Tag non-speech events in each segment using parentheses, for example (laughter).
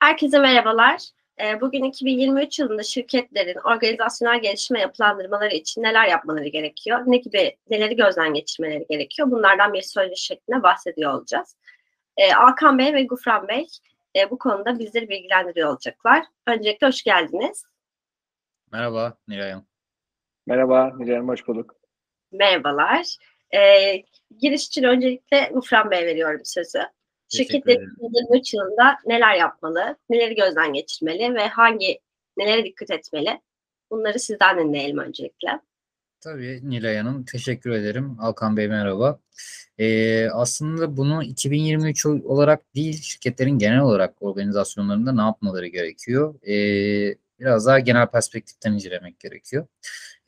Herkese merhabalar. Ee, bugün 2023 yılında şirketlerin organizasyonel gelişme yapılandırmaları için neler yapmaları gerekiyor? Ne gibi, neleri gözden geçirmeleri gerekiyor? Bunlardan bir söyleşi şeklinde bahsediyor olacağız. Ee, Alkan Bey ve Gufran Bey e, bu konuda bizleri bilgilendiriyor olacaklar. Öncelikle hoş geldiniz. Merhaba Nilay Hanım. Merhaba Nilay Hanım, hoş bulduk. Merhabalar. Ee, giriş için öncelikle Gufran Bey veriyorum sözü. Şirketler 2023 yılında neler yapmalı, neleri gözden geçirmeli ve hangi nelere dikkat etmeli? Bunları sizden dinleyelim öncelikle. Tabii Nilay Hanım teşekkür ederim. Alkan Bey merhaba. Ee, aslında bunu 2023 olarak değil şirketlerin genel olarak organizasyonlarında ne yapmaları gerekiyor? Ee, biraz daha genel perspektiften incelemek gerekiyor.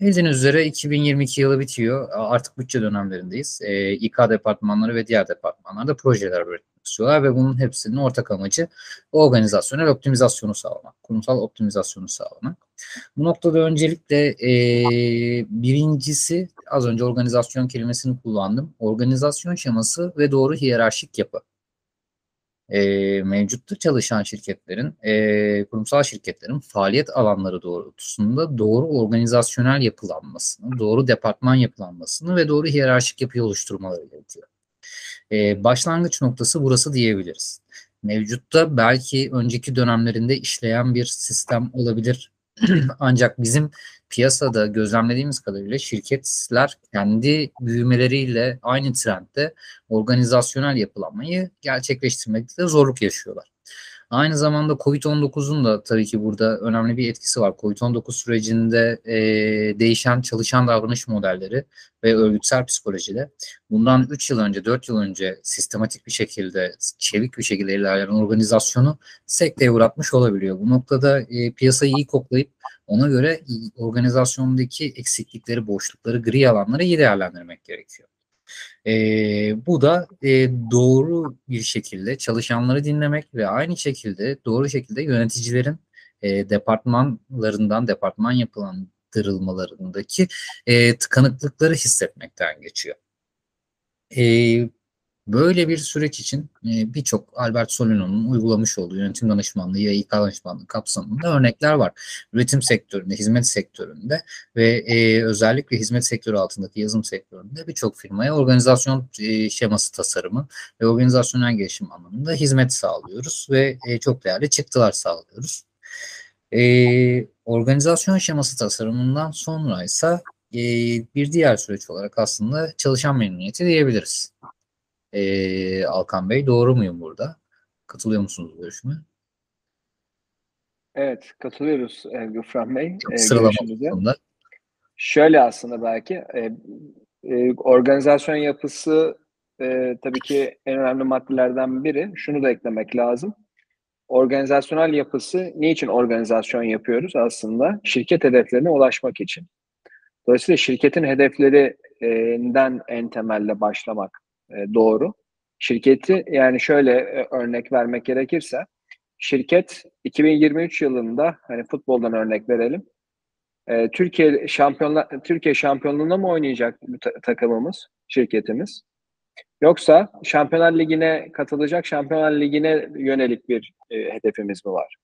Bildiğiniz üzere 2022 yılı bitiyor. Artık bütçe dönemlerindeyiz. Ee, İK departmanları ve diğer departmanlarda projeler üretmek istiyorlar ve bunun hepsinin ortak amacı organizasyonel optimizasyonu sağlamak, kurumsal optimizasyonu sağlamak. Bu noktada öncelikle e, birincisi az önce organizasyon kelimesini kullandım. Organizasyon şeması ve doğru hiyerarşik yapı. E, mevcutta çalışan şirketlerin, e, kurumsal şirketlerin faaliyet alanları doğrultusunda doğru organizasyonel yapılanmasını, doğru departman yapılanmasını ve doğru hiyerarşik yapıyı oluşturmaları gerekiyor. E, başlangıç noktası burası diyebiliriz. Mevcutta belki önceki dönemlerinde işleyen bir sistem olabilir. (clears throat) Ancak bizim piyasada gözlemlediğimiz kadarıyla şirketler kendi büyümeleriyle aynı trendde organizasyonel yapılanmayı gerçekleştirmekte zorluk yaşıyorlar. Aynı zamanda COVID-19'un da tabii ki burada önemli bir etkisi var. COVID-19 sürecinde e, değişen çalışan davranış modelleri ve örgütsel psikolojide bundan 3 yıl önce, 4 yıl önce sistematik bir şekilde, çevik bir şekilde ilerleyen organizasyonu sekteye uğratmış olabiliyor. Bu noktada e, piyasayı iyi koklayıp ona göre organizasyondaki eksiklikleri, boşlukları, gri alanları iyi değerlendirmek gerekiyor. E, bu da e, doğru bir şekilde çalışanları dinlemek ve aynı şekilde doğru şekilde yöneticilerin e, departmanlarından departman yapılandırılmalarındaki e, tıkanıklıkları hissetmekten geçiyor. E, Böyle bir süreç için e, birçok Albert Solino'nun uygulamış olduğu yönetim danışmanlığı ya İK danışmanlığı kapsamında örnekler var. Üretim sektöründe, hizmet sektöründe ve e, özellikle hizmet sektörü altındaki yazım sektöründe birçok firmaya organizasyon e, şeması tasarımı ve organizasyonel gelişim anlamında hizmet sağlıyoruz ve çok değerli çıktılar sağlıyoruz. Organizasyon şeması tasarımından sonra ise bir diğer süreç olarak aslında çalışan memnuniyeti diyebiliriz e, Alkan Bey. Doğru muyum burada? Katılıyor musunuz görüşüme? Evet, katılıyoruz e, Gufran Bey. E, sıralama Şöyle aslında belki e, e, organizasyon yapısı e, tabii ki en önemli maddelerden biri. Şunu da eklemek lazım. Organizasyonel yapısı niçin organizasyon yapıyoruz aslında? Şirket hedeflerine ulaşmak için. Dolayısıyla şirketin hedeflerinden en temelle başlamak e, doğru. Şirketi yani şöyle e, örnek vermek gerekirse şirket 2023 yılında hani futboldan örnek verelim. E, Türkiye şampiyonlar Türkiye şampiyonluğunda mı oynayacak bu takımımız, şirketimiz? Yoksa Şampiyonlar Ligi'ne katılacak, Şampiyonlar Ligi'ne yönelik bir e, hedefimiz mi var?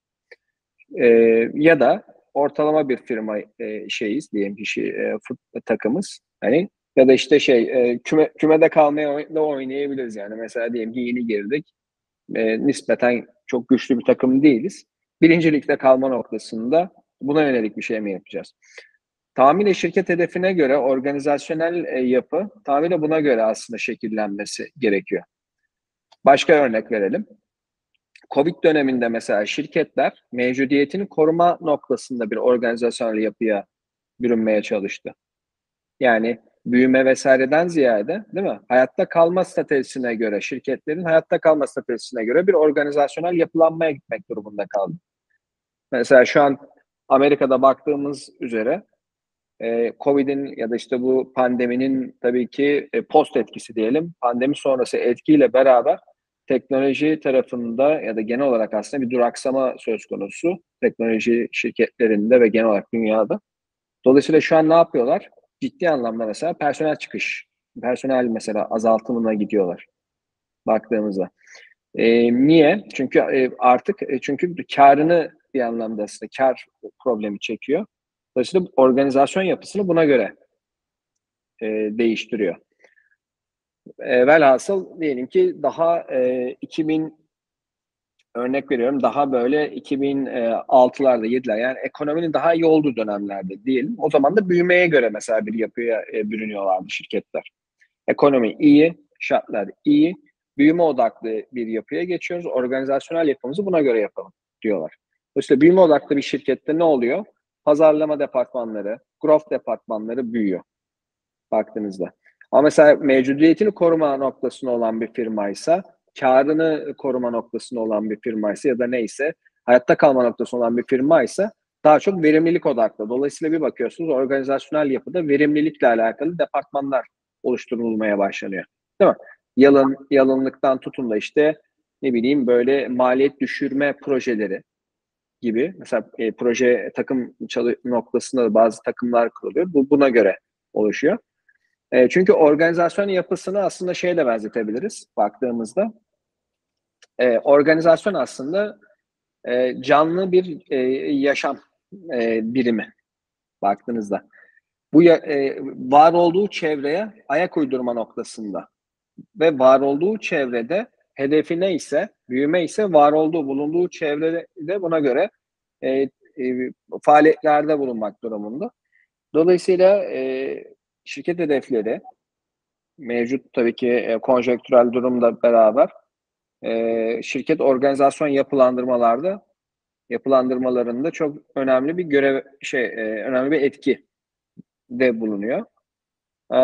E, ya da ortalama bir firma e, şeyiz diyelim ki e, fut, takımız. Hani ya da işte şey e, küme, kümede kalmaya da oynayabiliriz yani. Mesela diyelim ki yeni girdik. E, nispeten çok güçlü bir takım değiliz. Birincilikte kalma noktasında buna yönelik bir şey mi yapacağız? Tahminen şirket hedefine göre organizasyonel e, yapı tahminen buna göre aslında şekillenmesi gerekiyor. Başka örnek verelim. Covid döneminde mesela şirketler mevcudiyetini koruma noktasında bir organizasyonel yapıya bürünmeye çalıştı. Yani büyüme vesaireden ziyade değil mi? Hayatta kalma stratejisine göre şirketlerin hayatta kalma stratejisine göre bir organizasyonel yapılanmaya gitmek durumunda kaldı. Mesela şu an Amerika'da baktığımız üzere e, Covid'in ya da işte bu pandeminin tabii ki e, post etkisi diyelim. Pandemi sonrası etkiyle beraber teknoloji tarafında ya da genel olarak aslında bir duraksama söz konusu teknoloji şirketlerinde ve genel olarak dünyada. Dolayısıyla şu an ne yapıyorlar? Ciddi anlamda mesela personel çıkış, personel mesela azaltımına gidiyorlar baktığımızda. E, niye? Çünkü e, artık e, çünkü karını bir anlamda aslında kar problemi çekiyor. Dolayısıyla organizasyon yapısını buna göre e, değiştiriyor. E, velhasıl diyelim ki daha e, 2000 örnek veriyorum daha böyle 2006'larda 7'ler yani ekonominin daha iyi olduğu dönemlerde diyelim. O zaman da büyümeye göre mesela bir yapıya e, bürünüyorlardı şirketler. Ekonomi iyi, şartlar iyi, büyüme odaklı bir yapıya geçiyoruz. Organizasyonel yapımızı buna göre yapalım diyorlar. Dolayısıyla büyüme odaklı bir şirkette ne oluyor? Pazarlama departmanları, growth departmanları büyüyor baktığınızda. Ama mesela mevcudiyetini koruma noktasında olan bir firmaysa, karını koruma noktasında olan bir firmaysa ya da neyse, hayatta kalma noktasında olan bir firmaysa daha çok verimlilik odaklı. Dolayısıyla bir bakıyorsunuz organizasyonel yapıda verimlilikle alakalı departmanlar oluşturulmaya başlanıyor. Değil mi? Yalın, yalınlıktan tutun da işte ne bileyim böyle maliyet düşürme projeleri gibi. Mesela e, proje takım noktasında da bazı takımlar kuruluyor. Bu buna göre oluşuyor. E, çünkü organizasyon yapısını aslında şeyle benzetebiliriz baktığımızda. E, organizasyon aslında e, canlı bir e, yaşam e, birimi baktığınızda. Bu e, var olduğu çevreye ayak uydurma noktasında ve var olduğu çevrede hedefi neyse, büyüme ise var olduğu, bulunduğu çevrede buna göre e, e, faaliyetlerde bulunmak durumunda. Dolayısıyla e, şirket hedefleri mevcut tabii ki e, konjonktürel durumla beraber e, şirket organizasyon yapılandırmalarda yapılandırmalarında çok önemli bir görev şey e, önemli bir etki de bulunuyor. E,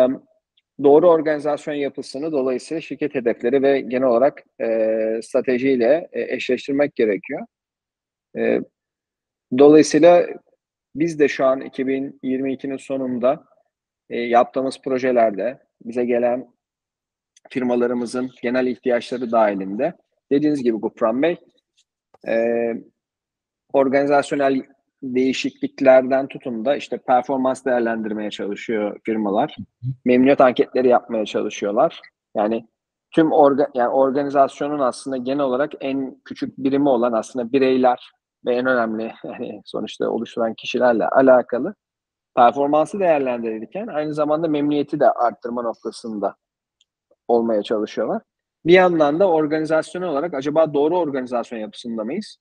doğru organizasyon yapısını dolayısıyla şirket hedefleri ve genel olarak e, stratejiyle e, eşleştirmek gerekiyor. E, dolayısıyla biz de şu an 2022'nin sonunda e, yaptığımız projelerde bize gelen firmalarımızın genel ihtiyaçları dahilinde dediğiniz gibi Gupran Bey e, organizasyonel değişikliklerden tutun da işte performans değerlendirmeye çalışıyor firmalar. Memnuniyet anketleri yapmaya çalışıyorlar. Yani tüm orga, yani organizasyonun aslında genel olarak en küçük birimi olan aslında bireyler ve en önemli yani sonuçta oluşturan kişilerle alakalı performansı değerlendirirken aynı zamanda memnuniyeti de arttırma noktasında olmaya çalışıyorlar. Bir yandan da organizasyonel olarak acaba doğru organizasyon yapısında mıyız?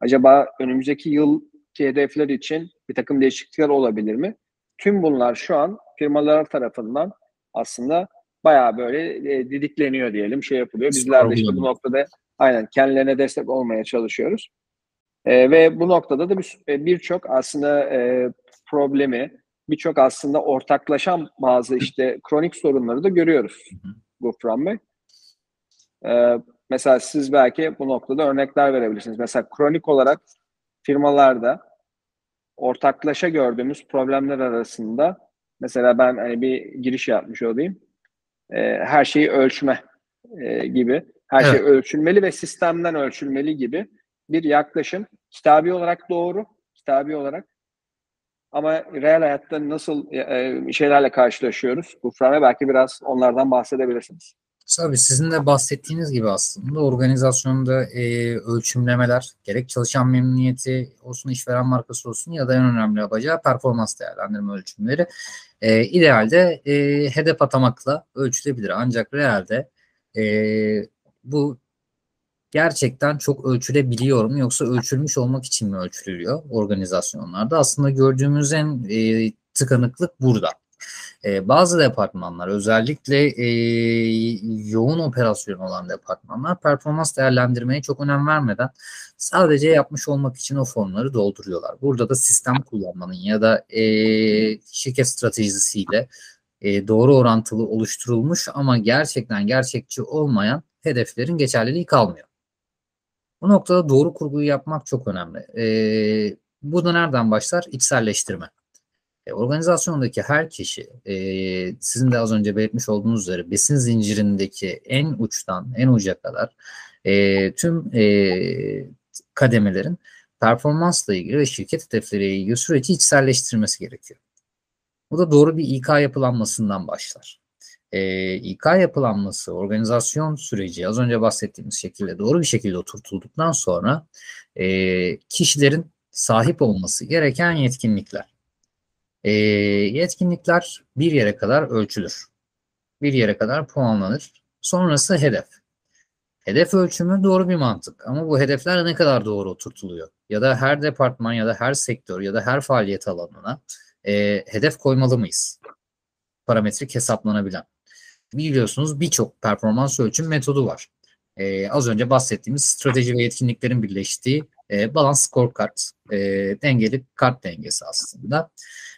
Acaba önümüzdeki yıl hedefler için bir takım değişiklikler olabilir mi? Tüm bunlar şu an firmalar tarafından aslında bayağı böyle e, didikleniyor diyelim, şey yapılıyor. Bizler de işte bu noktada aynen kendilerine destek olmaya çalışıyoruz. E, ve bu noktada da e, birçok bir aslında e, problemi, birçok aslında ortaklaşan bazı işte kronik sorunları da görüyoruz Gufran Bey. E, mesela siz belki bu noktada örnekler verebilirsiniz. Mesela kronik olarak firmalarda ortaklaşa gördüğümüz problemler arasında mesela ben hani bir giriş yapmış olayım. E, her şeyi ölçme e, gibi. Her şey evet. şey ölçülmeli ve sistemden ölçülmeli gibi bir yaklaşım. Kitabi olarak doğru, kitabi olarak. Ama real hayatta nasıl e, şeylerle karşılaşıyoruz? Bu frame belki biraz onlardan bahsedebilirsiniz. Tabii sizin de bahsettiğiniz gibi aslında organizasyonda e, ölçümlemeler gerek çalışan memnuniyeti olsun işveren markası olsun ya da en önemli yapacağı performans değerlendirme ölçümleri e, idealde e, hedef atamakla ölçülebilir. Ancak realde e, bu gerçekten çok ölçülebiliyor mu yoksa ölçülmüş olmak için mi ölçülüyor organizasyonlarda? Aslında gördüğümüz en e, tıkanıklık burada. E, bazı departmanlar özellikle e, yoğun operasyon olan departmanlar performans değerlendirmeye çok önem vermeden sadece yapmış olmak için o formları dolduruyorlar. Burada da sistem kullanmanın ya da e, şirket stratejisiyle e, doğru orantılı oluşturulmuş ama gerçekten gerçekçi olmayan hedeflerin geçerliliği kalmıyor. Bu noktada doğru kurguyu yapmak çok önemli. E, bu da nereden başlar? İçselleştirme. E, organizasyondaki her kişi e, sizin de az önce belirtmiş olduğunuz üzere besin zincirindeki en uçtan en uca kadar e, tüm e, kademelerin performansla ilgili ve şirket hedefleriyle ilgili süreci içselleştirmesi gerekiyor. Bu da doğru bir İK yapılanmasından başlar. E, İK yapılanması, organizasyon süreci az önce bahsettiğimiz şekilde doğru bir şekilde oturtulduktan sonra e, kişilerin sahip olması gereken yetkinlikler. E, yetkinlikler bir yere kadar ölçülür. Bir yere kadar puanlanır. Sonrası hedef. Hedef ölçümü doğru bir mantık ama bu hedefler ne kadar doğru oturtuluyor? Ya da her departman ya da her sektör ya da her faaliyet alanına e, hedef koymalı mıyız? Parametrik hesaplanabilen. Biliyorsunuz birçok performans ölçüm metodu var. E, az önce bahsettiğimiz strateji ve yetkinliklerin birleştiği e, balans scorecard, e, dengeli kart dengesi aslında.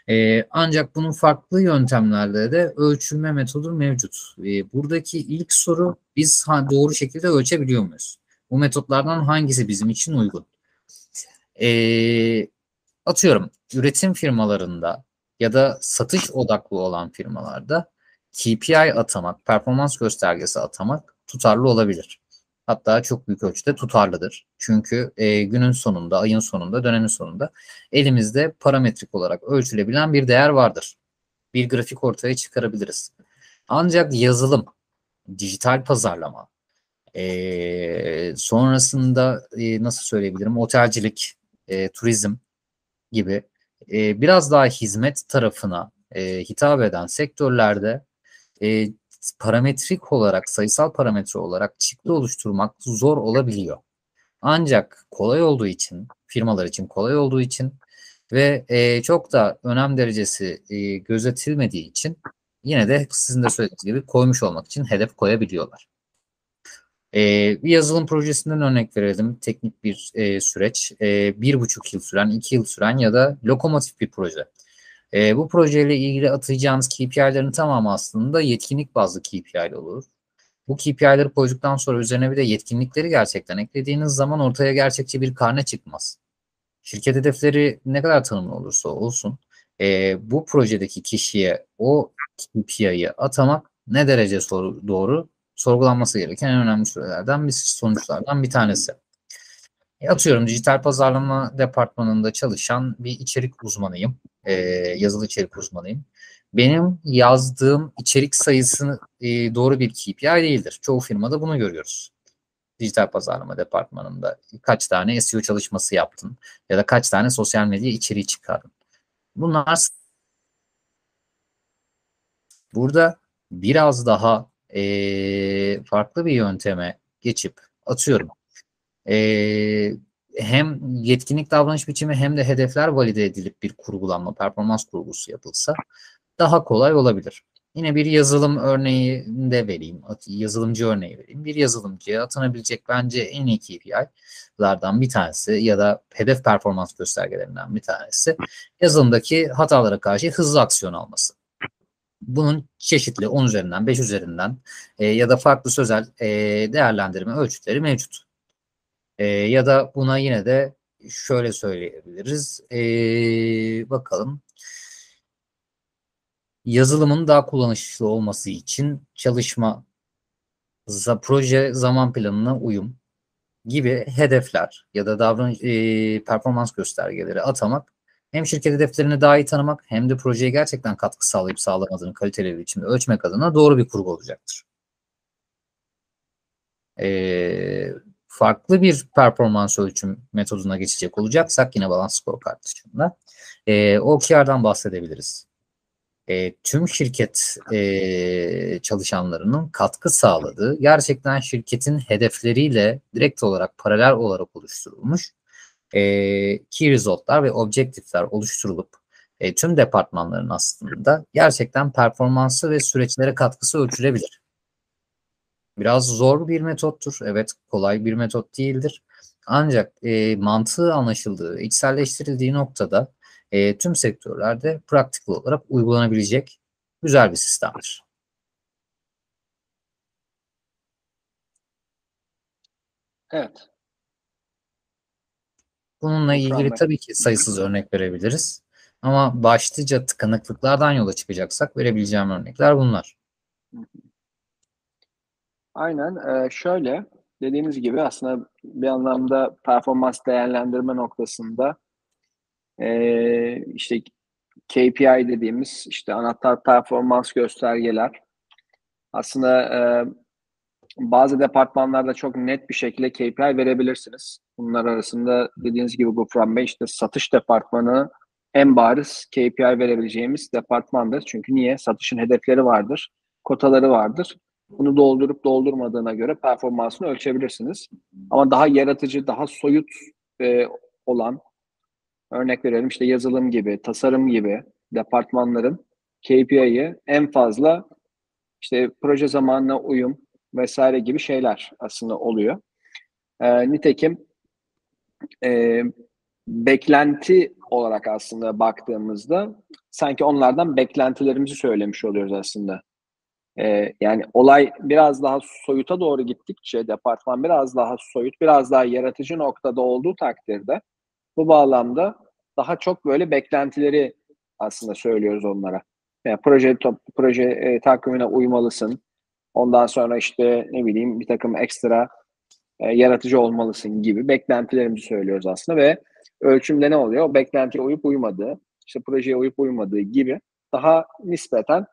E, ancak bunun farklı yöntemlerde de ölçülme metodu mevcut. E, buradaki ilk soru biz doğru şekilde ölçebiliyor muyuz? Bu metotlardan hangisi bizim için uygun? E, atıyorum üretim firmalarında ya da satış odaklı olan firmalarda KPI atamak, performans göstergesi atamak tutarlı olabilir. Hatta çok büyük ölçüde tutarlıdır. Çünkü e, günün sonunda, ayın sonunda, dönemin sonunda elimizde parametrik olarak ölçülebilen bir değer vardır. Bir grafik ortaya çıkarabiliriz. Ancak yazılım, dijital pazarlama, e, sonrasında e, nasıl söyleyebilirim, otelcilik, e, turizm gibi e, biraz daha hizmet tarafına e, hitap eden sektörlerde e, parametrik olarak, sayısal parametre olarak çıktı oluşturmak zor olabiliyor. Ancak kolay olduğu için, firmalar için kolay olduğu için ve e, çok da önem derecesi e, gözetilmediği için yine de sizin de söylediğiniz gibi koymuş olmak için hedef koyabiliyorlar. E, bir yazılım projesinden örnek verelim. Teknik bir e, süreç. E, bir buçuk yıl süren, iki yıl süren ya da lokomotif bir proje. E, bu projeyle ilgili atacağınız KPI'lerin tamamı aslında yetkinlik bazlı KPI olur. Bu KPI'leri koyduktan sonra üzerine bir de yetkinlikleri gerçekten eklediğiniz zaman ortaya gerçekçi bir karne çıkmaz. Şirket hedefleri ne kadar tanımlı olursa olsun e, bu projedeki kişiye o KPI'yi atamak ne derece soru, doğru sorgulanması gereken en önemli sürelerden bir sonuçlardan bir tanesi. E, atıyorum dijital pazarlama departmanında çalışan bir içerik uzmanıyım. E, yazılı içerik uzmanıyım. Benim yazdığım içerik sayısı e, doğru bir KPI değildir. Çoğu firmada bunu görüyoruz. Dijital pazarlama departmanında kaç tane SEO çalışması yaptın ya da kaç tane sosyal medya içeriği çıkardın. Bunlar burada biraz daha e, farklı bir yönteme geçip atıyorum e, hem yetkinlik davranış biçimi hem de hedefler valide edilip bir kurgulanma, performans kurgusu yapılsa daha kolay olabilir. Yine bir yazılım örneği de vereyim, yazılımcı örneği vereyim. Bir yazılımcıya atanabilecek bence en iyi KPI'lardan bir tanesi ya da hedef performans göstergelerinden bir tanesi yazılımdaki hatalara karşı hızlı aksiyon alması. Bunun çeşitli 10 üzerinden, 5 üzerinden e, ya da farklı sözel e, değerlendirme ölçütleri mevcut. E, ya da buna yine de şöyle söyleyebiliriz. E, bakalım. Yazılımın daha kullanışlı olması için çalışma, za, proje zaman planına uyum gibi hedefler ya da davranış e, performans göstergeleri atamak hem şirket hedeflerini daha iyi tanımak hem de projeye gerçekten katkı sağlayıp sağlamadığını kaliteli bir biçimde ölçmek adına doğru bir kurgu olacaktır. Ee, farklı bir performans ölçüm metoduna geçecek olacaksak yine balans scorecard dışında e, OKR'dan bahsedebiliriz. E, tüm şirket e, çalışanlarının katkı sağladığı, gerçekten şirketin hedefleriyle direkt olarak paralel olarak oluşturulmuş e, key result'lar ve objektifler oluşturulup e, tüm departmanların aslında gerçekten performansı ve süreçlere katkısı ölçülebilir. Biraz zor bir metottur. Evet kolay bir metot değildir. Ancak e, mantığı anlaşıldığı, içselleştirildiği noktada e, tüm sektörlerde pratik olarak uygulanabilecek güzel bir sistemdir. Evet. Bununla ilgili tabii ki sayısız örnek verebiliriz. Ama başlıca tıkanıklıklardan yola çıkacaksak verebileceğim örnekler bunlar. Aynen. Ee, şöyle dediğimiz gibi aslında bir anlamda performans değerlendirme noktasında e, işte KPI dediğimiz işte anahtar performans göstergeler Aslında e, bazı departmanlarda çok net bir şekilde KPI verebilirsiniz. Bunlar arasında dediğiniz gibi Gufran Bey işte satış departmanı en bariz KPI verebileceğimiz departmandır. Çünkü niye? Satışın hedefleri vardır, kotaları vardır. Bunu doldurup doldurmadığına göre performansını ölçebilirsiniz. Ama daha yaratıcı, daha soyut e, olan örnek verelim işte yazılım gibi, tasarım gibi departmanların KPI'yi en fazla işte proje zamanına uyum vesaire gibi şeyler aslında oluyor. E, nitekim e, beklenti olarak aslında baktığımızda sanki onlardan beklentilerimizi söylemiş oluyoruz aslında. Ee, yani olay biraz daha soyuta doğru gittikçe departman biraz daha soyut, biraz daha yaratıcı noktada olduğu takdirde bu bağlamda daha çok böyle beklentileri aslında söylüyoruz onlara. Yani proje top, proje e, takvimine uymalısın. Ondan sonra işte ne bileyim bir takım ekstra e, yaratıcı olmalısın gibi beklentilerimizi söylüyoruz aslında ve ölçümde ne oluyor? O beklentiye uyup uymadığı, işte projeye uyup uymadığı gibi daha nispeten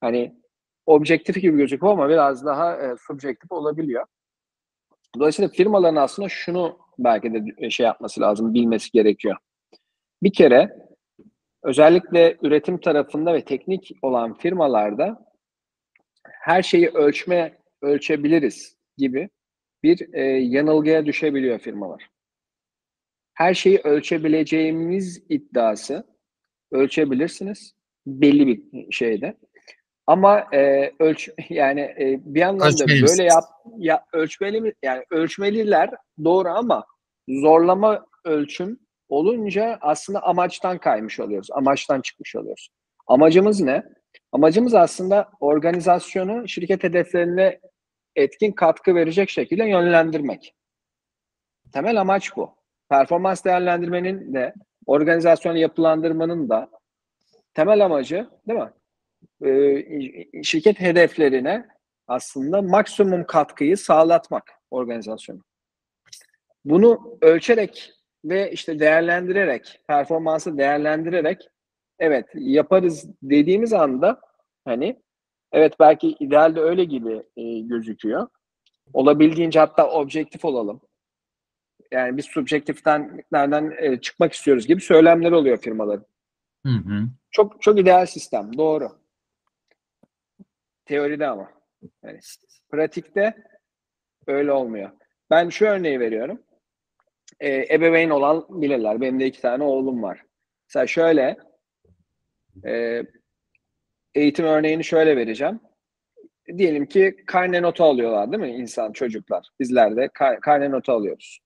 hani objektif gibi gözüküyor ama biraz daha e, subjektif olabiliyor. Dolayısıyla firmaların aslında şunu belki de şey yapması lazım, bilmesi gerekiyor. Bir kere özellikle üretim tarafında ve teknik olan firmalarda her şeyi ölçme, ölçebiliriz gibi bir e, yanılgıya düşebiliyor firmalar. Her şeyi ölçebileceğimiz iddiası ölçebilirsiniz belli bir şeyde. Ama e, ölç (laughs) yani e, bir yandan da Ölçmeli böyle yap, ya ölçmeli mi yani ölçmeliler doğru ama zorlama ölçüm olunca aslında amaçtan kaymış oluyoruz. Amaçtan çıkmış oluyoruz. Amacımız ne? Amacımız aslında organizasyonu şirket hedeflerine etkin katkı verecek şekilde yönlendirmek. Temel amaç bu. Performans değerlendirmenin de organizasyonu yapılandırmanın da temel amacı değil mi? Ee, şirket hedeflerine aslında maksimum katkıyı sağlatmak organizasyonu. Bunu ölçerek ve işte değerlendirerek, performansı değerlendirerek evet yaparız dediğimiz anda hani evet belki idealde öyle gibi e, gözüküyor. Olabildiğince hatta objektif olalım. Yani biz subjektiften nereden e, çıkmak istiyoruz gibi söylemler oluyor firmaların. Hı hı. Çok çok ideal sistem, doğru. Teoride ama. Yani pratikte öyle olmuyor. Ben şu örneği veriyorum. Ee, ebeveyn olan bilirler. Benim de iki tane oğlum var. Mesela şöyle e, eğitim örneğini şöyle vereceğim. Diyelim ki karne notu alıyorlar değil mi insan, çocuklar? Bizler de kar, karne notu alıyoruz.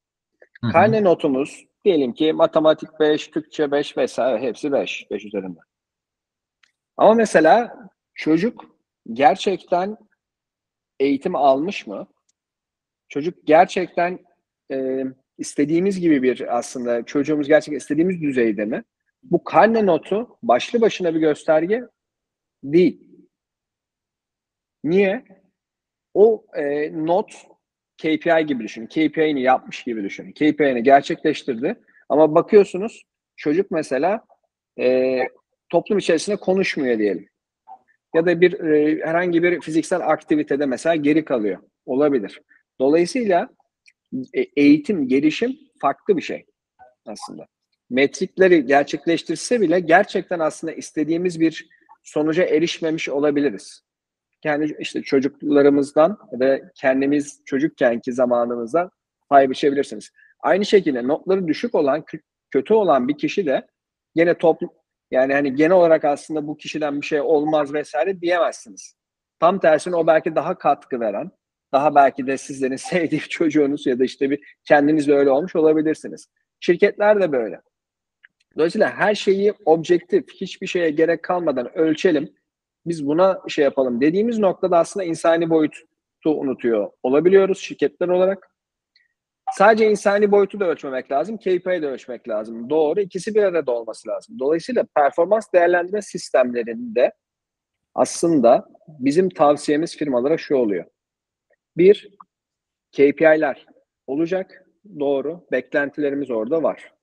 Hı hı. Karne notumuz diyelim ki matematik 5, Türkçe 5 vesaire hepsi 5, 5 üzerinde. Ama mesela çocuk gerçekten eğitim almış mı? Çocuk gerçekten e, istediğimiz gibi bir aslında çocuğumuz gerçekten istediğimiz düzeyde mi? Bu karne notu başlı başına bir gösterge değil. Niye? O e, not KPI gibi düşün. KPI'ni yapmış gibi düşün. KPI'ni gerçekleştirdi. Ama bakıyorsunuz çocuk mesela e, toplum içerisinde konuşmuyor diyelim. Ya da bir e, herhangi bir fiziksel aktivitede mesela geri kalıyor. Olabilir. Dolayısıyla e, eğitim, gelişim farklı bir şey aslında. Metrikleri gerçekleştirse bile gerçekten aslında istediğimiz bir sonuca erişmemiş olabiliriz. Yani işte çocuklarımızdan ya da kendimiz çocukkenki zamanımızdan pay biçebilirsiniz. Aynı şekilde notları düşük olan, kötü olan bir kişi de gene toplum yani hani genel olarak aslında bu kişiden bir şey olmaz vesaire diyemezsiniz. Tam tersine o belki daha katkı veren, daha belki de sizlerin (laughs) sevdiği çocuğunuz ya da işte bir kendiniz de öyle olmuş olabilirsiniz. Şirketler de böyle. Dolayısıyla her şeyi objektif, hiçbir şeye gerek kalmadan ölçelim. Biz buna şey yapalım dediğimiz noktada aslında insani boyutu unutuyor olabiliyoruz şirketler olarak. Sadece insani boyutu da ölçmemek lazım, KPI'yi de ölçmek lazım. Doğru, ikisi bir arada olması lazım. Dolayısıyla performans değerlendirme sistemlerinde aslında bizim tavsiyemiz firmalara şu oluyor. Bir, KPI'ler olacak. Doğru, beklentilerimiz orada var.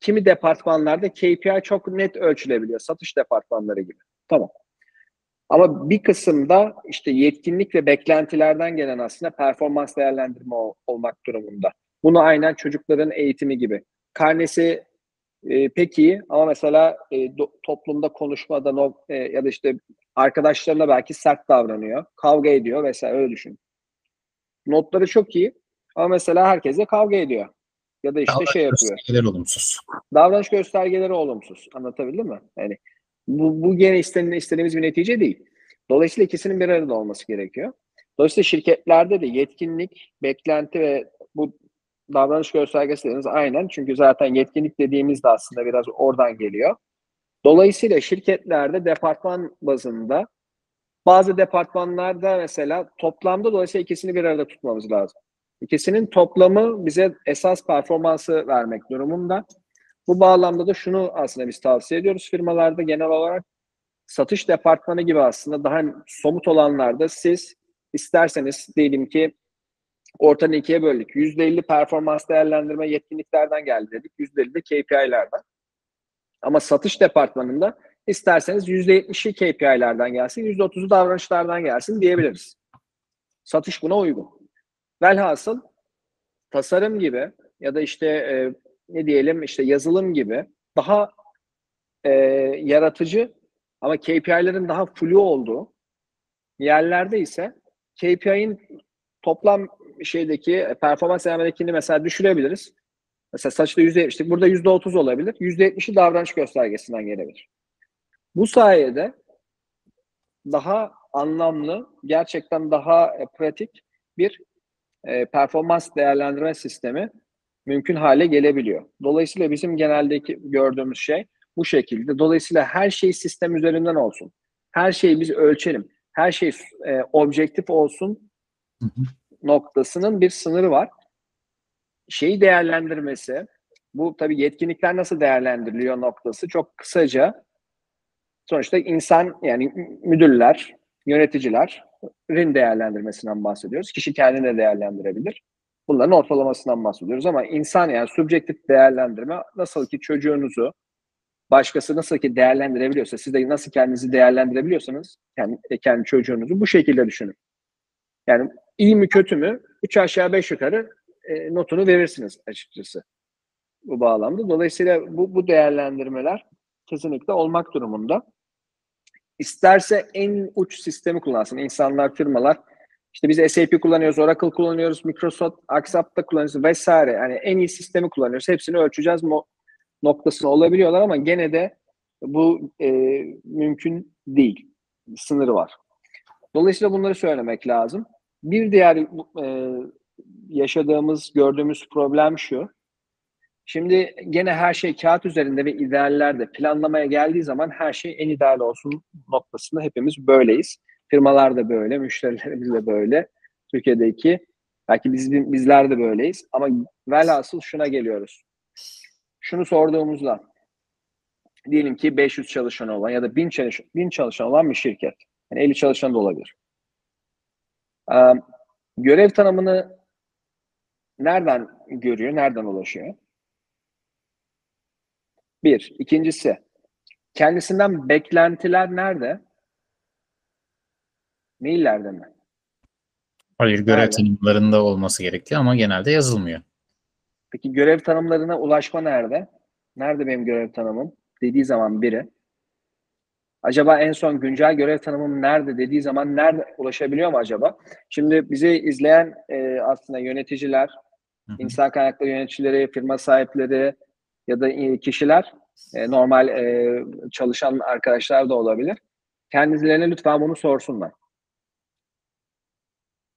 Kimi departmanlarda KPI çok net ölçülebiliyor. Satış departmanları gibi. Tamam. Ama bir kısımda işte yetkinlik ve beklentilerden gelen aslında performans değerlendirme ol- olmak durumunda. Bunu aynen çocukların eğitimi gibi. Karnesi e, pek iyi ama mesela e, do- toplumda konuşmada no, e, ya da işte arkadaşlarına belki sert davranıyor, kavga ediyor vesaire öyle düşün. Notları çok iyi ama mesela herkesle kavga ediyor. Ya da işte Davranış şey yapıyor göstergeleri olumsuz. davranış göstergeleri olumsuz. Anlatabildim mi? Yani bu, bu gene istenen, istediğimiz bir netice değil. Dolayısıyla ikisinin bir arada olması gerekiyor. Dolayısıyla şirketlerde de yetkinlik, beklenti ve bu davranış göstergesi dediğimiz aynen. Çünkü zaten yetkinlik dediğimiz de aslında biraz oradan geliyor. Dolayısıyla şirketlerde departman bazında bazı departmanlarda mesela toplamda dolayısıyla ikisini bir arada tutmamız lazım. İkisinin toplamı bize esas performansı vermek durumunda. Bu bağlamda da şunu aslında biz tavsiye ediyoruz firmalarda genel olarak satış departmanı gibi aslında daha somut olanlarda siz isterseniz diyelim ki ortadan ikiye böldük. %50 performans değerlendirme yetkinliklerden geldi dedik. %50 de KPI'lerden. Ama satış departmanında isterseniz %70'i KPI'lerden gelsin, %30'u davranışlardan gelsin diyebiliriz. Satış buna uygun. Velhasıl tasarım gibi ya da işte e, ne diyelim işte yazılım gibi daha e, yaratıcı ama KPI'lerin daha flu olduğu yerlerde ise KPI'nin toplam şeydeki e, performans elemendekini mesela düşürebiliriz. Mesela saçta %70'lik burada %30 olabilir. %70'i davranış göstergesinden gelebilir. Bu sayede daha anlamlı, gerçekten daha e, pratik bir e, performans değerlendirme sistemi mümkün hale gelebiliyor. Dolayısıyla bizim geneldeki gördüğümüz şey bu şekilde. Dolayısıyla her şey sistem üzerinden olsun. Her şeyi biz ölçelim. Her şey e, objektif olsun Hı hı. noktasının bir sınırı var. Şeyi değerlendirmesi, bu tabii yetkinlikler nasıl değerlendiriliyor noktası çok kısaca sonuçta insan yani müdürler, yöneticilerin değerlendirmesinden bahsediyoruz. Kişi kendini de değerlendirebilir. Bunların ortalamasından bahsediyoruz ama insan yani subjektif değerlendirme nasıl ki çocuğunuzu başkası nasıl ki değerlendirebiliyorsa siz de nasıl kendinizi değerlendirebiliyorsanız kendi, kendi çocuğunuzu bu şekilde düşünün. Yani iyi mi kötü mü 3 aşağı 5 yukarı e, notunu verirsiniz açıkçası bu bağlamda. Dolayısıyla bu, bu değerlendirmeler kesinlikle olmak durumunda. İsterse en uç sistemi kullansın. İnsanlar, firmalar işte biz SAP kullanıyoruz, Oracle kullanıyoruz, Microsoft, Accept'ta kullanıyoruz vesaire. Yani en iyi sistemi kullanıyoruz. Hepsini ölçeceğiz noktasına olabiliyorlar ama gene de bu e, mümkün değil. Sınırı var. Dolayısıyla bunları söylemek lazım. Bir diğer e, yaşadığımız, gördüğümüz problem şu. Şimdi gene her şey kağıt üzerinde ve ideallerde planlamaya geldiği zaman her şey en ideal olsun noktasında hepimiz böyleyiz. Firmalar da böyle, müşterilerimiz de böyle. Türkiye'deki belki biz bizler de böyleyiz ama velhasıl şuna geliyoruz. Şunu sorduğumuzda diyelim ki 500 çalışan olan ya da 1000 çalışan, 1000 çalışan olan bir şirket. Yani 50 çalışan da olabilir. Ee, görev tanımını nereden görüyor, nereden ulaşıyor? Bir. İkincisi, kendisinden beklentiler nerede? Maillerde mi? Hayır görev Nerede? tanımlarında olması gerekiyor ama genelde yazılmıyor. Peki görev tanımlarına ulaşma nerede? Nerede benim görev tanımım? Dediği zaman biri. Acaba en son güncel görev tanımım nerede dediği zaman nerede ulaşabiliyor mu acaba? Şimdi bizi izleyen e, aslında yöneticiler, Hı hı. insan kaynakları yöneticileri, firma sahipleri ya da e, kişiler, e, normal e, çalışan arkadaşlar da olabilir. Kendilerine lütfen bunu sorsunlar.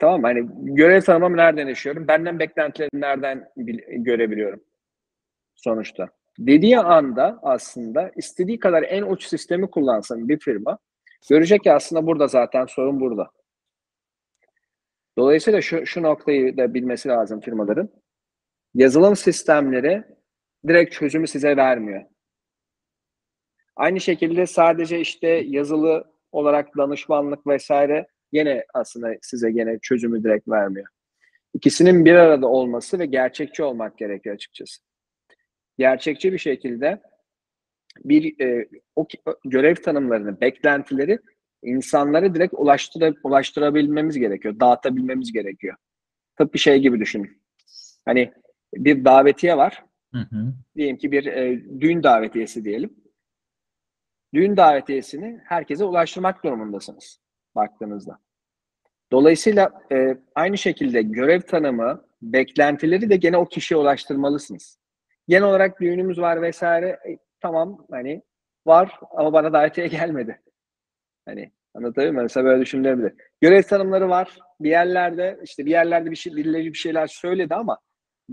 Tamam? Hani görev tanımımı nereden yaşıyorum? Benden beklentilerimi nereden bil- görebiliyorum? Sonuçta. Dediği anda aslında istediği kadar en uç sistemi kullansın bir firma. Görecek ki aslında burada zaten sorun burada. Dolayısıyla şu, şu noktayı da bilmesi lazım firmaların. Yazılım sistemleri direkt çözümü size vermiyor. Aynı şekilde sadece işte yazılı olarak danışmanlık vesaire yine aslında size gene çözümü direkt vermiyor. İkisinin bir arada olması ve gerçekçi olmak gerekiyor açıkçası. Gerçekçi bir şekilde bir e, o görev tanımlarını, beklentileri insanları direkt ulaştıra, ulaştırabilmemiz gerekiyor. Dağıtabilmemiz gerekiyor. Tıpkı şey gibi düşünün. Hani bir davetiye var. Hı hı. Diyelim ki bir e, düğün davetiyesi diyelim. Düğün davetiyesini herkese ulaştırmak durumundasınız baktığınızda. Dolayısıyla e, aynı şekilde görev tanımı, beklentileri de gene o kişiye ulaştırmalısınız. Genel olarak düğünümüz var vesaire. E, tamam hani var ama bana davetiye (laughs) gelmedi. Hani anlatabiliyor muyum? Mesela böyle düşünülebilir. Görev tanımları var. Bir yerlerde işte bir yerlerde bir şey birileri bir şeyler söyledi ama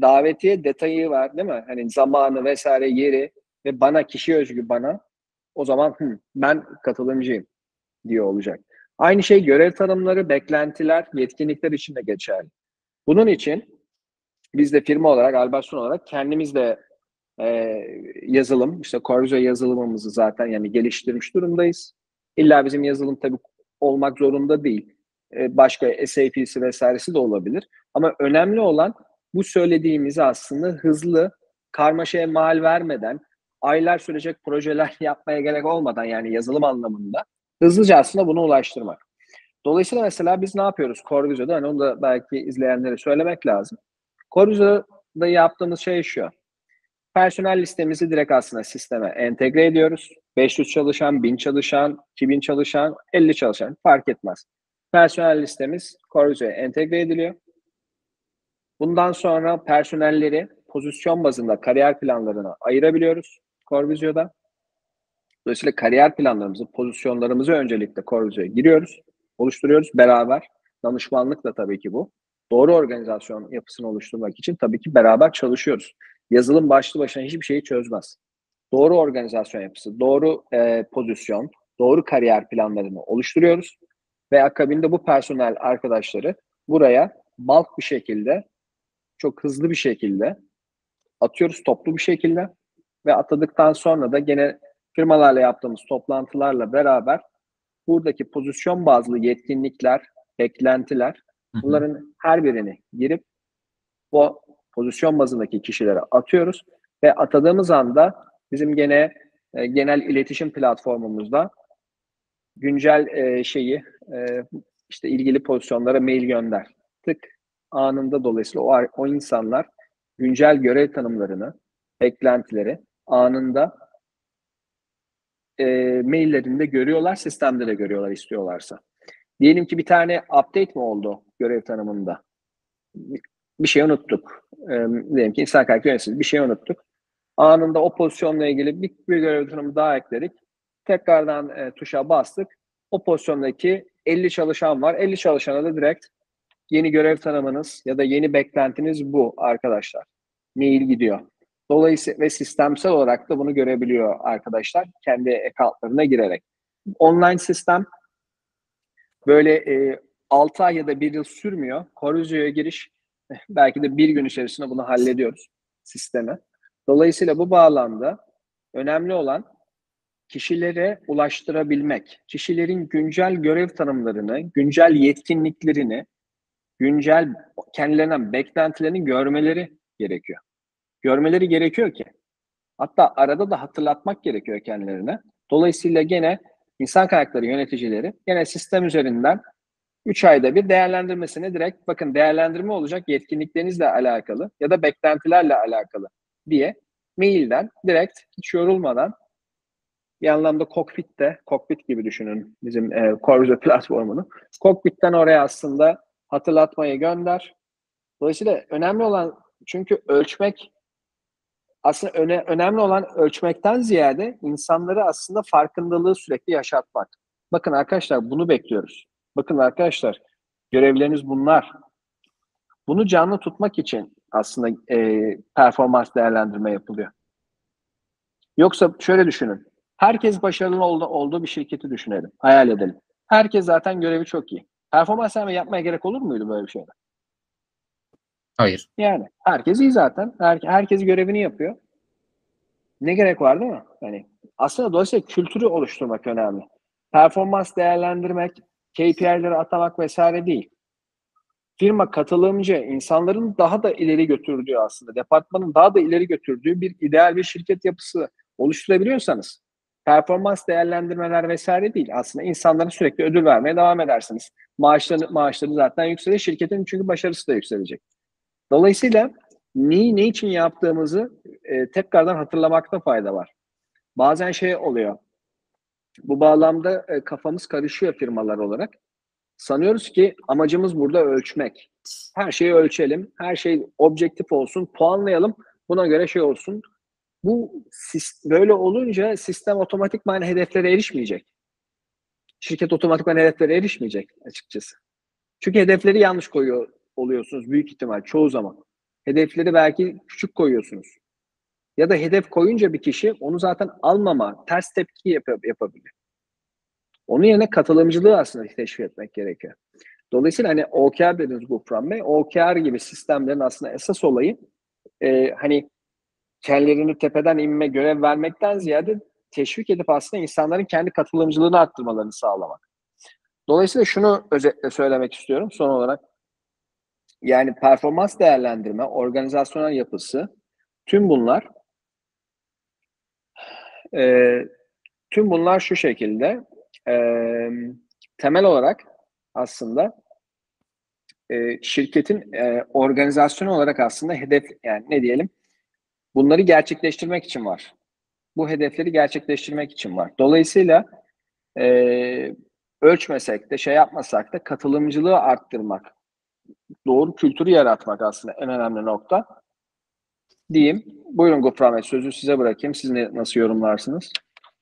davetiye detayı var değil mi? Hani zamanı vesaire yeri ve bana kişi özgü bana o zaman hı, ben katılımcıyım diye olacak. Aynı şey görev tanımları, beklentiler, yetkinlikler için de geçerli. Bunun için biz de firma olarak, Albertson olarak kendimiz de e, yazılım, işte Corvizo yazılımımızı zaten yani geliştirmiş durumdayız. İlla bizim yazılım tabii olmak zorunda değil. E, başka SAP'si vesairesi de olabilir. Ama önemli olan bu söylediğimizi aslında hızlı, karmaşaya mal vermeden, aylar sürecek projeler (laughs) yapmaya gerek olmadan yani yazılım anlamında hızlıca aslında bunu ulaştırmak. Dolayısıyla mesela biz ne yapıyoruz Corvizo'da? Hani onu da belki izleyenlere söylemek lazım. Corvizo'da yaptığımız şey şu. Personel listemizi direkt aslında sisteme entegre ediyoruz. 500 çalışan, 1000 çalışan, 2000 çalışan, 50 çalışan fark etmez. Personel listemiz Corvizo'ya entegre ediliyor. Bundan sonra personelleri pozisyon bazında kariyer planlarına ayırabiliyoruz Corvizo'da. Dolayısıyla kariyer planlarımızı, pozisyonlarımızı öncelikle Corvizo'ya giriyoruz, oluşturuyoruz beraber. Danışmanlık da tabii ki bu. Doğru organizasyon yapısını oluşturmak için tabii ki beraber çalışıyoruz. Yazılım başlı başına hiçbir şeyi çözmez. Doğru organizasyon yapısı, doğru e, pozisyon, doğru kariyer planlarını oluşturuyoruz ve akabinde bu personel arkadaşları buraya bulk bir şekilde, çok hızlı bir şekilde atıyoruz toplu bir şekilde ve atadıktan sonra da gene firmalarla yaptığımız toplantılarla beraber buradaki pozisyon bazlı yetkinlikler, beklentiler bunların her birini girip bu pozisyon bazındaki kişilere atıyoruz ve atadığımız anda bizim gene e, genel iletişim platformumuzda güncel e, şeyi e, işte ilgili pozisyonlara mail gönder. Tık anında dolayısıyla o, o insanlar güncel görev tanımlarını, beklentileri anında e, maillerinde görüyorlar, sistemde de görüyorlar istiyorlarsa. Diyelim ki bir tane update mi oldu görev tanımında? Bir şey unuttuk. E, diyelim ki insan kaynakları yöneticisi bir şey unuttuk. Anında o pozisyonla ilgili bir, bir görev tanımı daha ekledik. Tekrardan e, tuşa bastık. O pozisyondaki 50 çalışan var. 50 çalışana da direkt yeni görev tanımınız ya da yeni beklentiniz bu arkadaşlar. Mail gidiyor. Dolayısıyla ve sistemsel olarak da bunu görebiliyor arkadaşlar kendi accountlarına girerek. Online sistem böyle e, 6 ay ya da 1 yıl sürmüyor. Coruzio'ya giriş (laughs) belki de bir gün içerisinde bunu hallediyoruz sisteme. Dolayısıyla bu bağlamda önemli olan kişilere ulaştırabilmek, kişilerin güncel görev tanımlarını, güncel yetkinliklerini, güncel kendilerinden beklentilerini görmeleri gerekiyor. Görmeleri gerekiyor ki. Hatta arada da hatırlatmak gerekiyor kendilerine. Dolayısıyla gene insan kaynakları yöneticileri gene sistem üzerinden 3 ayda bir değerlendirmesini direkt bakın değerlendirme olacak yetkinliklerinizle alakalı ya da beklentilerle alakalı diye mailden direkt hiç yorulmadan bir anlamda kokpitte, kokpit gibi düşünün bizim e, Corvizo platformunu. Kokpitten oraya aslında hatırlatmayı gönder. Dolayısıyla önemli olan çünkü ölçmek aslında öne, önemli olan ölçmekten ziyade insanları aslında farkındalığı sürekli yaşatmak. Bakın arkadaşlar bunu bekliyoruz. Bakın arkadaşlar görevleriniz bunlar. Bunu canlı tutmak için aslında e, performans değerlendirme yapılıyor. Yoksa şöyle düşünün. Herkes başarılı oldu, olduğu bir şirketi düşünelim. Hayal edelim. Herkes zaten görevi çok iyi. Performans yapmaya gerek olur muydu böyle bir şeyde? Hayır. Yani herkes iyi zaten. Her, herkes görevini yapıyor. Ne gerek var değil mi? Yani aslında dolayısıyla kültürü oluşturmak önemli. Performans değerlendirmek, KPI'leri atamak vesaire değil. Firma katılımcı, insanların daha da ileri götürdüğü aslında, departmanın daha da ileri götürdüğü bir ideal bir şirket yapısı oluşturabiliyorsanız performans değerlendirmeler vesaire değil. Aslında insanlara sürekli ödül vermeye devam edersiniz. Maaşları, maaşları zaten yükselir. Şirketin çünkü başarısı da yükselecek. Dolayısıyla neyi ne için yaptığımızı e, tekrardan hatırlamakta fayda var. Bazen şey oluyor. Bu bağlamda e, kafamız karışıyor firmalar olarak. Sanıyoruz ki amacımız burada ölçmek. Her şeyi ölçelim, her şey objektif olsun, puanlayalım. Buna göre şey olsun. Bu böyle olunca sistem otomatikman hedeflere erişmeyecek. Şirket otomatikman hedeflere erişmeyecek açıkçası. Çünkü hedefleri yanlış koyuyor oluyorsunuz büyük ihtimal çoğu zaman. Hedefleri belki küçük koyuyorsunuz. Ya da hedef koyunca bir kişi onu zaten almama, ters tepki yap yapabilir. Onun yerine katılımcılığı aslında teşvik etmek gerekiyor. Dolayısıyla hani OKR dediğiniz Gufran Bey, OKR gibi sistemlerin aslında esas olayı e, hani kendilerini tepeden inme görev vermekten ziyade teşvik edip aslında insanların kendi katılımcılığını arttırmalarını sağlamak. Dolayısıyla şunu özetle söylemek istiyorum son olarak. Yani performans değerlendirme, organizasyonel yapısı, tüm bunlar e, tüm bunlar şu şekilde e, temel olarak aslında e, şirketin e, organizasyon olarak aslında hedef yani ne diyelim bunları gerçekleştirmek için var. Bu hedefleri gerçekleştirmek için var. Dolayısıyla e, ölçmesek de şey yapmasak da katılımcılığı arttırmak, doğru kültürü yaratmak aslında en önemli nokta diyeyim. Buyurun Gofran Bey sözü size bırakayım. Siz ne, nasıl yorumlarsınız?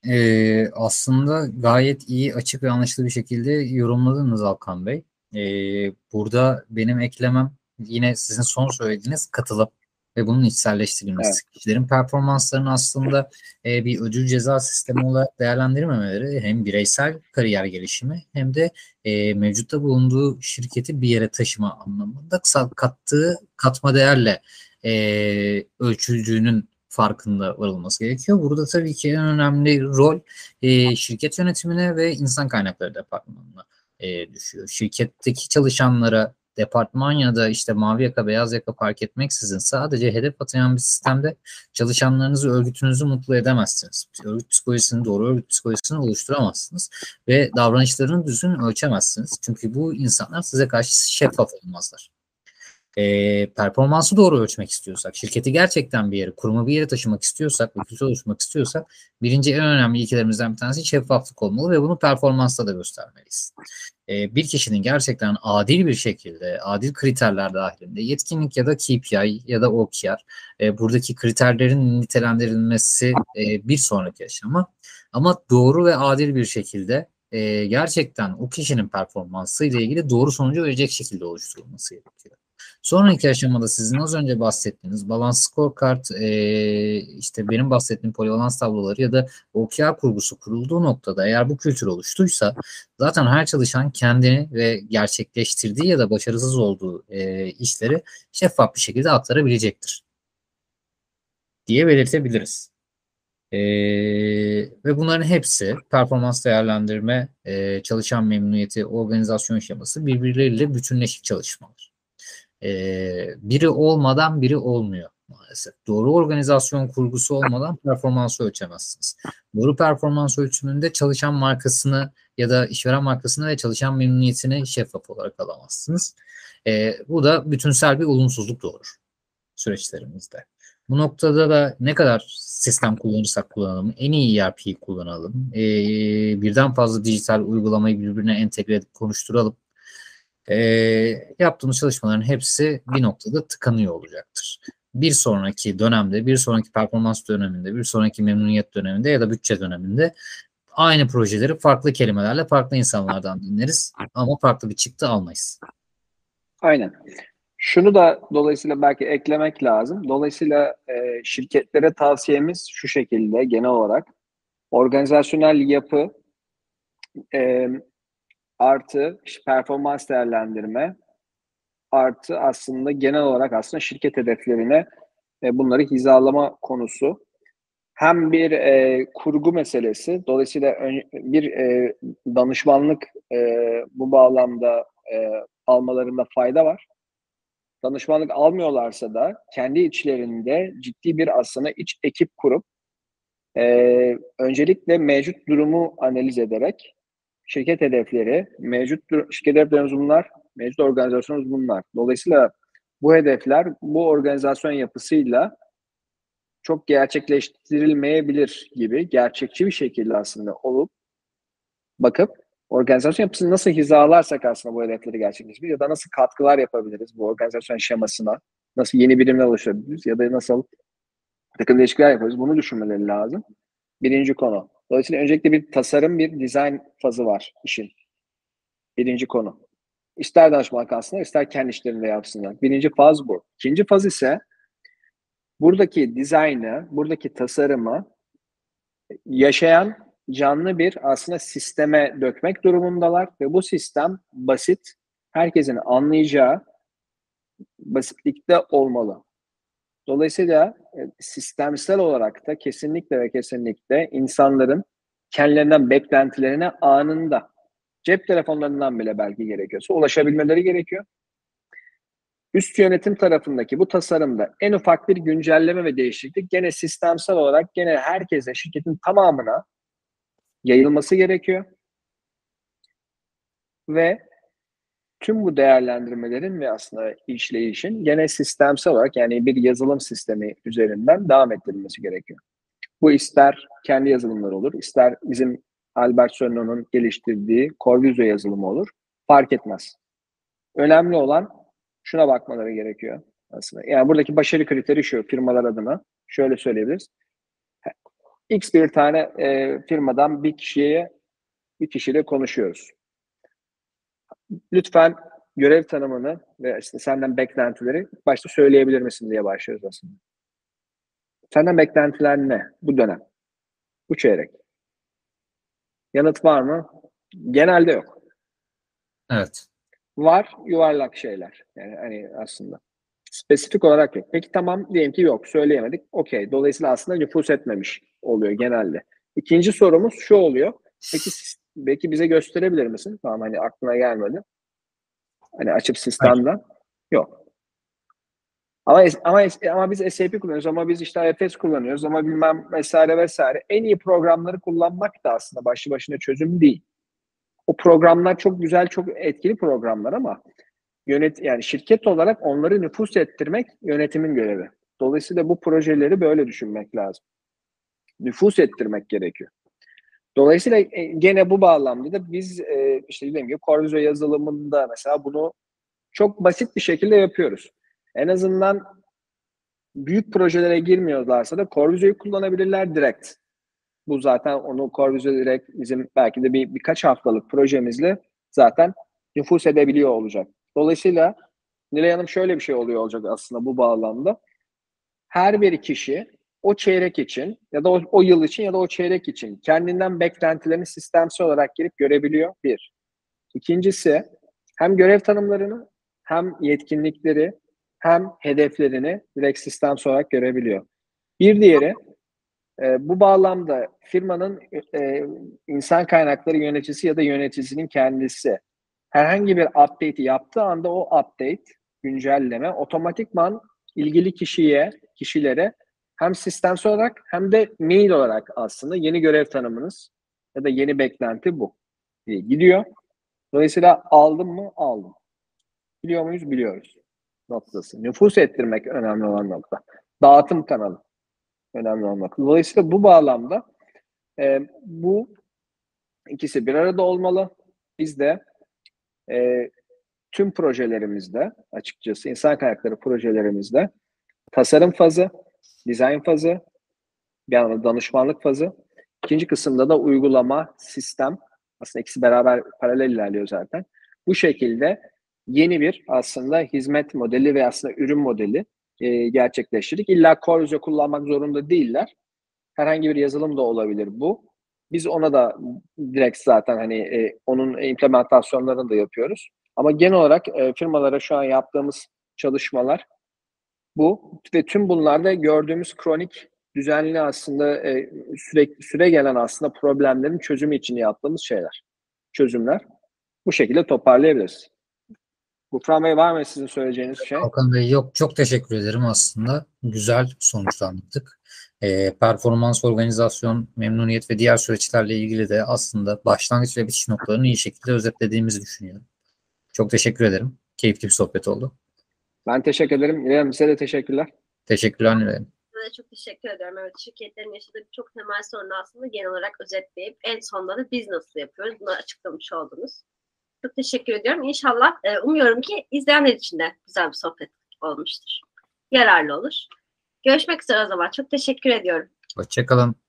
Ee, aslında gayet iyi, açık ve anlaşılır bir şekilde yorumladınız Alkan Bey. Ee, burada benim eklemem yine sizin son söylediğiniz katılım ve bunun içselleştirilmesi. Evet. Kişilerin performanslarını aslında e, bir ödül ceza sistemi olarak değerlendirmemeleri hem bireysel kariyer gelişimi hem de e, mevcutta bulunduğu şirketi bir yere taşıma anlamında kattığı katma değerle e, ölçüldüğünün farkında varılması gerekiyor. Burada tabii ki en önemli rol e, şirket yönetimine ve insan kaynakları departmanına e, düşüyor. Şirketteki çalışanlara departman ya da işte mavi yaka beyaz yaka fark etmeksizin sadece hedef atayan bir sistemde çalışanlarınızı örgütünüzü mutlu edemezsiniz. Örgüt psikolojisini doğru örgüt psikolojisini oluşturamazsınız ve davranışlarını düzgün ölçemezsiniz. Çünkü bu insanlar size karşı şeffaf olmazlar e, performansı doğru ölçmek istiyorsak, şirketi gerçekten bir yere, kurumu bir yere taşımak istiyorsak ve kültür oluşturmak istiyorsak birinci en önemli ilkelerimizden bir tanesi şeffaflık olmalı ve bunu performansta da göstermeliyiz. E, bir kişinin gerçekten adil bir şekilde, adil kriterler dahilinde yetkinlik ya da KPI ya da OKR e, buradaki kriterlerin nitelendirilmesi e, bir sonraki aşama ama doğru ve adil bir şekilde e, gerçekten o kişinin performansı ile ilgili doğru sonucu verecek şekilde oluşturulması gerekiyor. Sonraki aşamada sizin az önce bahsettiğiniz balans scorecard, e, işte benim bahsettiğim polivalans tabloları ya da OKR kurgusu kurulduğu noktada eğer bu kültür oluştuysa zaten her çalışan kendini ve gerçekleştirdiği ya da başarısız olduğu e, işleri şeffaf bir şekilde aktarabilecektir diye belirtebiliriz. Ee, ve bunların hepsi performans değerlendirme, e, çalışan memnuniyeti, organizasyon şeması birbirleriyle bütünleşik çalışmalar biri olmadan biri olmuyor maalesef. Doğru organizasyon kurgusu olmadan performansı ölçemezsiniz. Doğru performans ölçümünde çalışan markasını ya da işveren markasını ve çalışan memnuniyetini şeffaf olarak alamazsınız. E, bu da bütünsel bir olumsuzluk doğurur süreçlerimizde. Bu noktada da ne kadar sistem kullanırsak kullanalım, en iyi ERP'yi kullanalım, e, birden fazla dijital uygulamayı birbirine entegre edip konuşturalım e, yaptığımız çalışmaların hepsi bir noktada tıkanıyor olacaktır. Bir sonraki dönemde, bir sonraki performans döneminde, bir sonraki memnuniyet döneminde ya da bütçe döneminde aynı projeleri farklı kelimelerle farklı insanlardan dinleriz ama farklı bir çıktı almayız. Aynen. Şunu da dolayısıyla belki eklemek lazım. Dolayısıyla e, şirketlere tavsiyemiz şu şekilde genel olarak organizasyonel yapı e, artı performans değerlendirme artı aslında genel olarak aslında şirket hedeflerine e, bunları hizalama konusu. Hem bir e, kurgu meselesi, dolayısıyla ön, bir e, danışmanlık e, bu bağlamda e, almalarında fayda var. Danışmanlık almıyorlarsa da kendi içlerinde ciddi bir aslında iç ekip kurup Ee, öncelikle mevcut durumu analiz ederek şirket hedefleri, mevcut şirket hedeflerimiz bunlar, mevcut organizasyonumuz bunlar. Dolayısıyla bu hedefler bu organizasyon yapısıyla çok gerçekleştirilmeyebilir gibi gerçekçi bir şekilde aslında olup bakıp organizasyon yapısını nasıl hizalarsak aslında bu hedefleri gerçekleştirebiliriz ya da nasıl katkılar yapabiliriz bu organizasyon şemasına, nasıl yeni birimler oluşturabiliriz ya da nasıl takım değişiklikler yaparız bunu düşünmeleri lazım. Birinci konu. Dolayısıyla öncelikle bir tasarım, bir dizayn fazı var işin. Birinci konu. İster danışmanlık alsınlar, ister kendi işlerinde yapsınlar. Birinci faz bu. İkinci faz ise buradaki dizaynı, buradaki tasarımı yaşayan canlı bir aslında sisteme dökmek durumundalar ve bu sistem basit, herkesin anlayacağı basitlikte olmalı. Dolayısıyla e, sistemsel olarak da kesinlikle ve kesinlikle insanların kendilerinden beklentilerine anında cep telefonlarından bile belki gerekiyorsa ulaşabilmeleri gerekiyor. Üst yönetim tarafındaki bu tasarımda en ufak bir güncelleme ve değişiklik gene sistemsel olarak gene herkese, şirketin tamamına yayılması gerekiyor. Ve tüm bu değerlendirmelerin ve aslında işleyişin gene sistemsel olarak yani bir yazılım sistemi üzerinden devam ettirilmesi gerekiyor. Bu ister kendi yazılımları olur, ister bizim Albert Sonnen'ın geliştirdiği Corvisio yazılımı olur. Fark etmez. Önemli olan şuna bakmaları gerekiyor aslında. Yani buradaki başarı kriteri şu firmalar adına. Şöyle söyleyebiliriz. X bir tane e, firmadan bir kişiye bir kişiyle konuşuyoruz. Lütfen görev tanımını ve işte senden beklentileri başta söyleyebilir misin diye başlıyoruz aslında. Senden beklentiler ne bu dönem? Bu çeyrek. Yanıt var mı? Genelde yok. Evet. Var yuvarlak şeyler. Yani hani aslında. Spesifik olarak yok. Peki tamam diyelim ki yok. Söyleyemedik. Okey. Dolayısıyla aslında nüfus etmemiş oluyor genelde. İkinci sorumuz şu oluyor. Peki belki bize gösterebilir misin? Tamam hani aklına gelmedi. Hani açıp sistemden. Yok. Ama ama ama biz SAP kullanıyoruz ama biz işte IFS kullanıyoruz ama bilmem vesaire vesaire. En iyi programları kullanmak da aslında başlı başına çözüm değil. O programlar çok güzel, çok etkili programlar ama yönet yani şirket olarak onları nüfus ettirmek yönetimin görevi. Dolayısıyla bu projeleri böyle düşünmek lazım. Nüfus ettirmek gerekiyor. Dolayısıyla gene bu bağlamda da biz e, işte dediğim gibi Corvisio yazılımında mesela bunu çok basit bir şekilde yapıyoruz. En azından büyük projelere girmiyorlarsa da Corvisio'yu kullanabilirler direkt. Bu zaten onu Corvisio direkt bizim belki de bir birkaç haftalık projemizle zaten nüfus edebiliyor olacak. Dolayısıyla Nilay Hanım şöyle bir şey oluyor olacak aslında bu bağlamda. Her bir kişi o çeyrek için ya da o, o yıl için ya da o çeyrek için kendinden beklentilerini sistemsel olarak girip görebiliyor. Bir. İkincisi hem görev tanımlarını hem yetkinlikleri hem hedeflerini direkt sistemsel olarak görebiliyor. Bir diğeri e, bu bağlamda firmanın e, insan kaynakları yöneticisi ya da yöneticisinin kendisi herhangi bir update'i yaptığı anda o update, güncelleme otomatikman ilgili kişiye, kişilere hem sistemsel olarak hem de mail olarak aslında yeni görev tanımınız ya da yeni beklenti bu diye gidiyor. Dolayısıyla aldım mı? Aldım. Biliyor muyuz? Biliyoruz. Noktası. Nüfus ettirmek önemli olan nokta. Dağıtım kanalı önemli olan nokta. Dolayısıyla bu bağlamda e, bu ikisi bir arada olmalı. Biz de e, tüm projelerimizde açıkçası insan kaynakları projelerimizde tasarım fazı, dizayn fazı, bir yandan danışmanlık fazı. İkinci kısımda da uygulama, sistem. Aslında ikisi beraber paralel ilerliyor zaten. Bu şekilde yeni bir aslında hizmet modeli ve aslında ürün modeli e, gerçekleştirdik. İlla Corvisio kullanmak zorunda değiller. Herhangi bir yazılım da olabilir bu. Biz ona da direkt zaten hani e, onun implementasyonlarını da yapıyoruz. Ama genel olarak e, firmalara şu an yaptığımız çalışmalar bu ve tüm bunlarda gördüğümüz kronik düzenli aslında e, sürekli süre gelen aslında problemlerin çözümü için yaptığımız şeyler, çözümler. Bu şekilde toparlayabiliriz. Gufran Bey var mı sizin söyleyeceğiniz şey? Hakan Bey yok çok teşekkür ederim aslında. Güzel sonuçlandık. e, performans, organizasyon, memnuniyet ve diğer süreçlerle ilgili de aslında başlangıç ve bitiş noktalarını iyi şekilde özetlediğimizi düşünüyorum. Çok teşekkür ederim. Keyifli bir sohbet oldu. Ben teşekkür ederim. Hanım size de teşekkürler. Teşekkürler. Ben de çok teşekkür ediyorum. Evet şirketlerin yaşadığı çok temel sorunu aslında genel olarak özetleyip en sonunda da biz nasıl yapıyoruz bunu açıklamış oldunuz. Çok teşekkür ediyorum. İnşallah e, umuyorum ki izleyenler için de güzel bir sohbet olmuştur. Yararlı olur. Görüşmek üzere o zaman. Çok teşekkür ediyorum. Hoşçakalın.